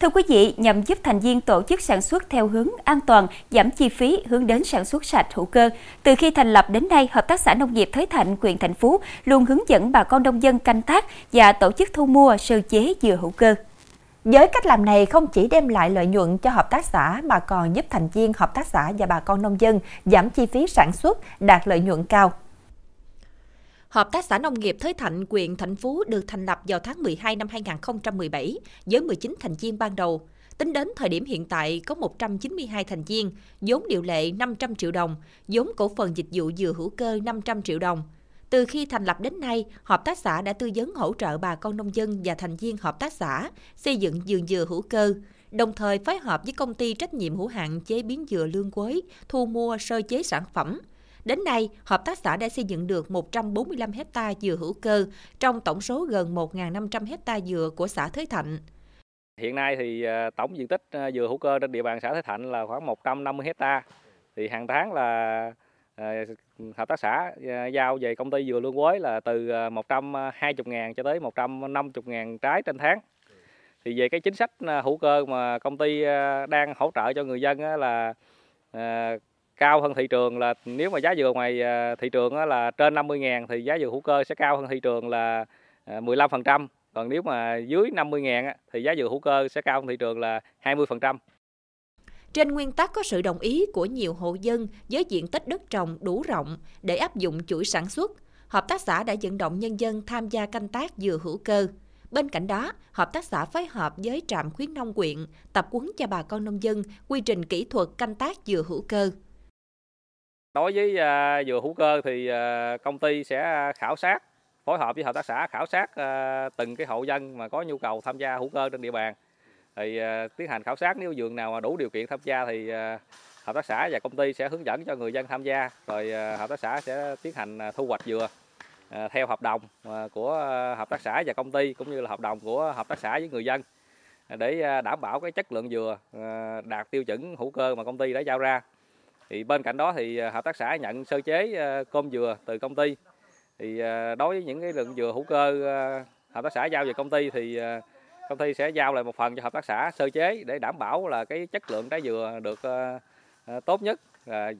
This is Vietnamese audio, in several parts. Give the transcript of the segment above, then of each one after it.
Thưa quý vị, nhằm giúp thành viên tổ chức sản xuất theo hướng an toàn, giảm chi phí, hướng đến sản xuất sạch hữu cơ, từ khi thành lập đến nay, Hợp tác xã Nông nghiệp Thới Thạnh, huyện Thành Phú luôn hướng dẫn bà con nông dân canh tác và tổ chức thu mua sơ chế dừa hữu cơ. Với cách làm này không chỉ đem lại lợi nhuận cho hợp tác xã mà còn giúp thành viên hợp tác xã và bà con nông dân giảm chi phí sản xuất, đạt lợi nhuận cao. Hợp tác xã Nông nghiệp Thới Thạnh, huyện Thạnh Phú được thành lập vào tháng 12 năm 2017 với 19 thành viên ban đầu. Tính đến thời điểm hiện tại có 192 thành viên, vốn điều lệ 500 triệu đồng, vốn cổ phần dịch vụ dừa hữu cơ 500 triệu đồng. Từ khi thành lập đến nay, hợp tác xã đã tư vấn hỗ trợ bà con nông dân và thành viên hợp tác xã xây dựng vườn dừa hữu cơ, đồng thời phối hợp với công ty trách nhiệm hữu hạn chế biến dừa lương quế thu mua sơ chế sản phẩm, Đến nay, hợp tác xã đã xây dựng được 145 hecta dừa hữu cơ trong tổng số gần 1.500 hecta dừa của xã Thới Thạnh. Hiện nay thì à, tổng diện tích à, dừa hữu cơ trên địa bàn xã Thới Thạnh là khoảng 150 hecta. Thì hàng tháng là à, hợp tác xã giao về công ty dừa lương quế là từ 120 ngàn cho tới 150 ngàn trái trên tháng. Thì về cái chính sách hữu cơ mà công ty đang hỗ trợ cho người dân là cao hơn thị trường là nếu mà giá dừa ngoài à, thị trường là trên 50 ngàn thì giá dừa hữu cơ sẽ cao hơn thị trường là à, 15%. Còn nếu mà dưới 50 ngàn thì giá dừa hữu cơ sẽ cao hơn thị trường là 20%. Trên nguyên tắc có sự đồng ý của nhiều hộ dân với diện tích đất trồng đủ rộng để áp dụng chuỗi sản xuất, hợp tác xã đã vận động nhân dân tham gia canh tác dừa hữu cơ. Bên cạnh đó, hợp tác xã phối hợp với trạm khuyến nông quyện tập huấn cho bà con nông dân quy trình kỹ thuật canh tác dừa hữu cơ. Đối với à, uh, dừa hữu cơ thì uh, công ty sẽ khảo sát, phối hợp với hợp tác xã khảo sát uh, từng cái hộ dân mà có nhu cầu tham gia hữu cơ trên địa bàn. Thì uh, tiến hành khảo sát nếu vườn nào mà đủ điều kiện tham gia thì uh, hợp tác xã và công ty sẽ hướng dẫn cho người dân tham gia. Rồi uh, hợp tác xã sẽ tiến hành thu hoạch dừa uh, theo hợp đồng uh, của hợp tác xã và công ty cũng như là hợp đồng của hợp tác xã với người dân để đảm bảo cái chất lượng dừa đạt tiêu chuẩn hữu cơ mà công ty đã giao ra thì bên cạnh đó thì à, hợp tác xã nhận sơ chế à, cơm dừa từ công ty. Thì à, đối với những cái lượng dừa hữu cơ hợp tác xã giao về công ty thì công ty sẽ giao lại một phần cho hợp tác xã sơ chế để đảm bảo là cái chất lượng trái dừa được tốt nhất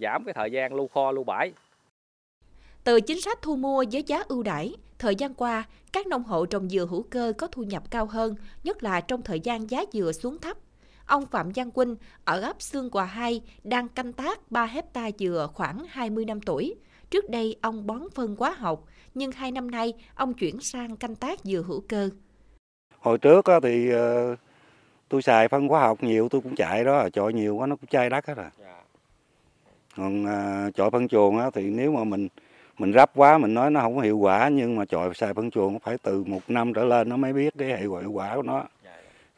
giảm cái thời gian lưu kho lưu bãi. Từ chính sách thu mua với giá ưu đãi, thời gian qua, các nông hộ trồng dừa hữu cơ có thu nhập cao hơn, nhất là trong thời gian giá dừa xuống thấp. Ông Phạm Văn Quynh ở ấp Sương Quà 2 đang canh tác 3 hecta dừa khoảng 20 năm tuổi. Trước đây ông bón phân hóa học, nhưng hai năm nay ông chuyển sang canh tác dừa hữu cơ. Hồi trước thì ờ, tôi xài phân hóa học nhiều tôi cũng chạy đó, chọi nhiều quá nó cũng chai đất hết rồi. Dạ. Còn chọi phân chuồng thì nếu mà mình mình rắp quá mình nói nó không có hiệu quả nhưng mà chọi xài phân chuồng phải từ một năm trở lên nó mới biết cái hiệu quả của nó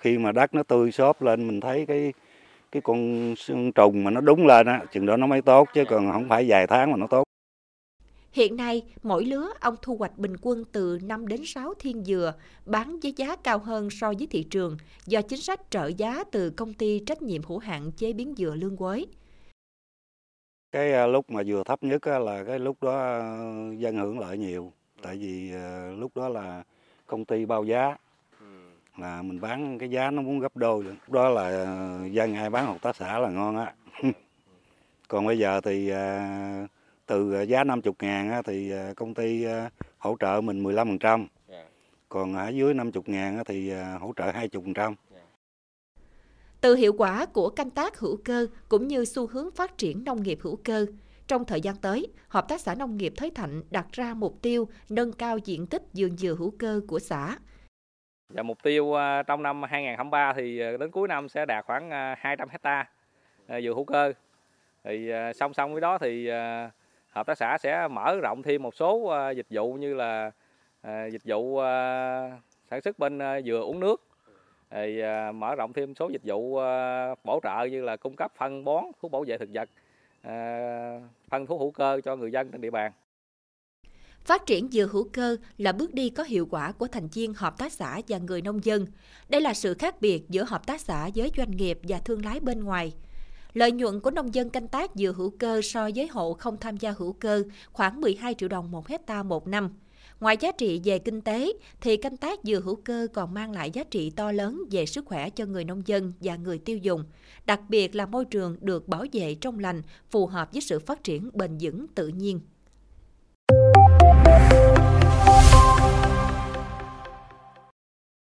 khi mà đất nó tươi xốp lên mình thấy cái cái con trùng mà nó đúng lên á chừng đó nó mới tốt chứ còn không phải vài tháng mà nó tốt. Hiện nay, mỗi lứa ông thu hoạch bình quân từ 5 đến 6 thiên dừa, bán với giá cao hơn so với thị trường do chính sách trợ giá từ công ty trách nhiệm hữu hạn chế biến dừa lương quới. Cái à, lúc mà dừa thấp nhất là cái lúc đó à, dân hưởng lợi nhiều, tại vì à, lúc đó là công ty bao giá là mình bán cái giá nó muốn gấp đôi được. đó là ờ, dân ai bán hợp tác xã là ngon á còn bây giờ thì ờ, từ giá 50 ngàn thì ờ, công ty hỗ trợ mình 15%. Dạ. Còn ở dưới 50 ngàn thì hỗ trợ 20%. Dạ. Từ hiệu quả của canh tác hữu cơ cũng như xu hướng phát triển nông nghiệp hữu cơ, trong thời gian tới, Hợp tác xã Nông nghiệp Thới Thạnh đặt ra mục tiêu nâng cao diện tích vườn dừa hữu cơ của xã, và mục tiêu ờ, trong năm 2023 thì ờ, đến cuối năm sẽ đạt khoảng ờ, 200 hecta dừa hữu cơ. Thì song song với đó thì hợp tác xã sẽ mở rộng thêm một số dịch vụ như là dịch vụ sản xuất bên dừa uống nước. Thì mở rộng thêm số dịch vụ bổ trợ như là cung cấp phân bón, thuốc bảo vệ thực vật, phân thuốc hữu cơ cho người dân trên địa bàn. Phát triển dừa hữu cơ là bước đi có hiệu quả của thành viên hợp tác xã và người nông dân. Đây là sự khác biệt giữa hợp tác xã với doanh nghiệp và thương lái bên ngoài. Lợi nhuận của nông dân canh tác dừa hữu cơ so với hộ không tham gia hữu cơ khoảng 12 triệu đồng một hecta một năm. Ngoài giá trị về kinh tế, thì canh tác dừa hữu cơ còn mang lại giá trị to lớn về sức khỏe cho người nông dân và người tiêu dùng, đặc biệt là môi trường được bảo vệ trong lành, phù hợp với sự phát triển bền vững tự nhiên.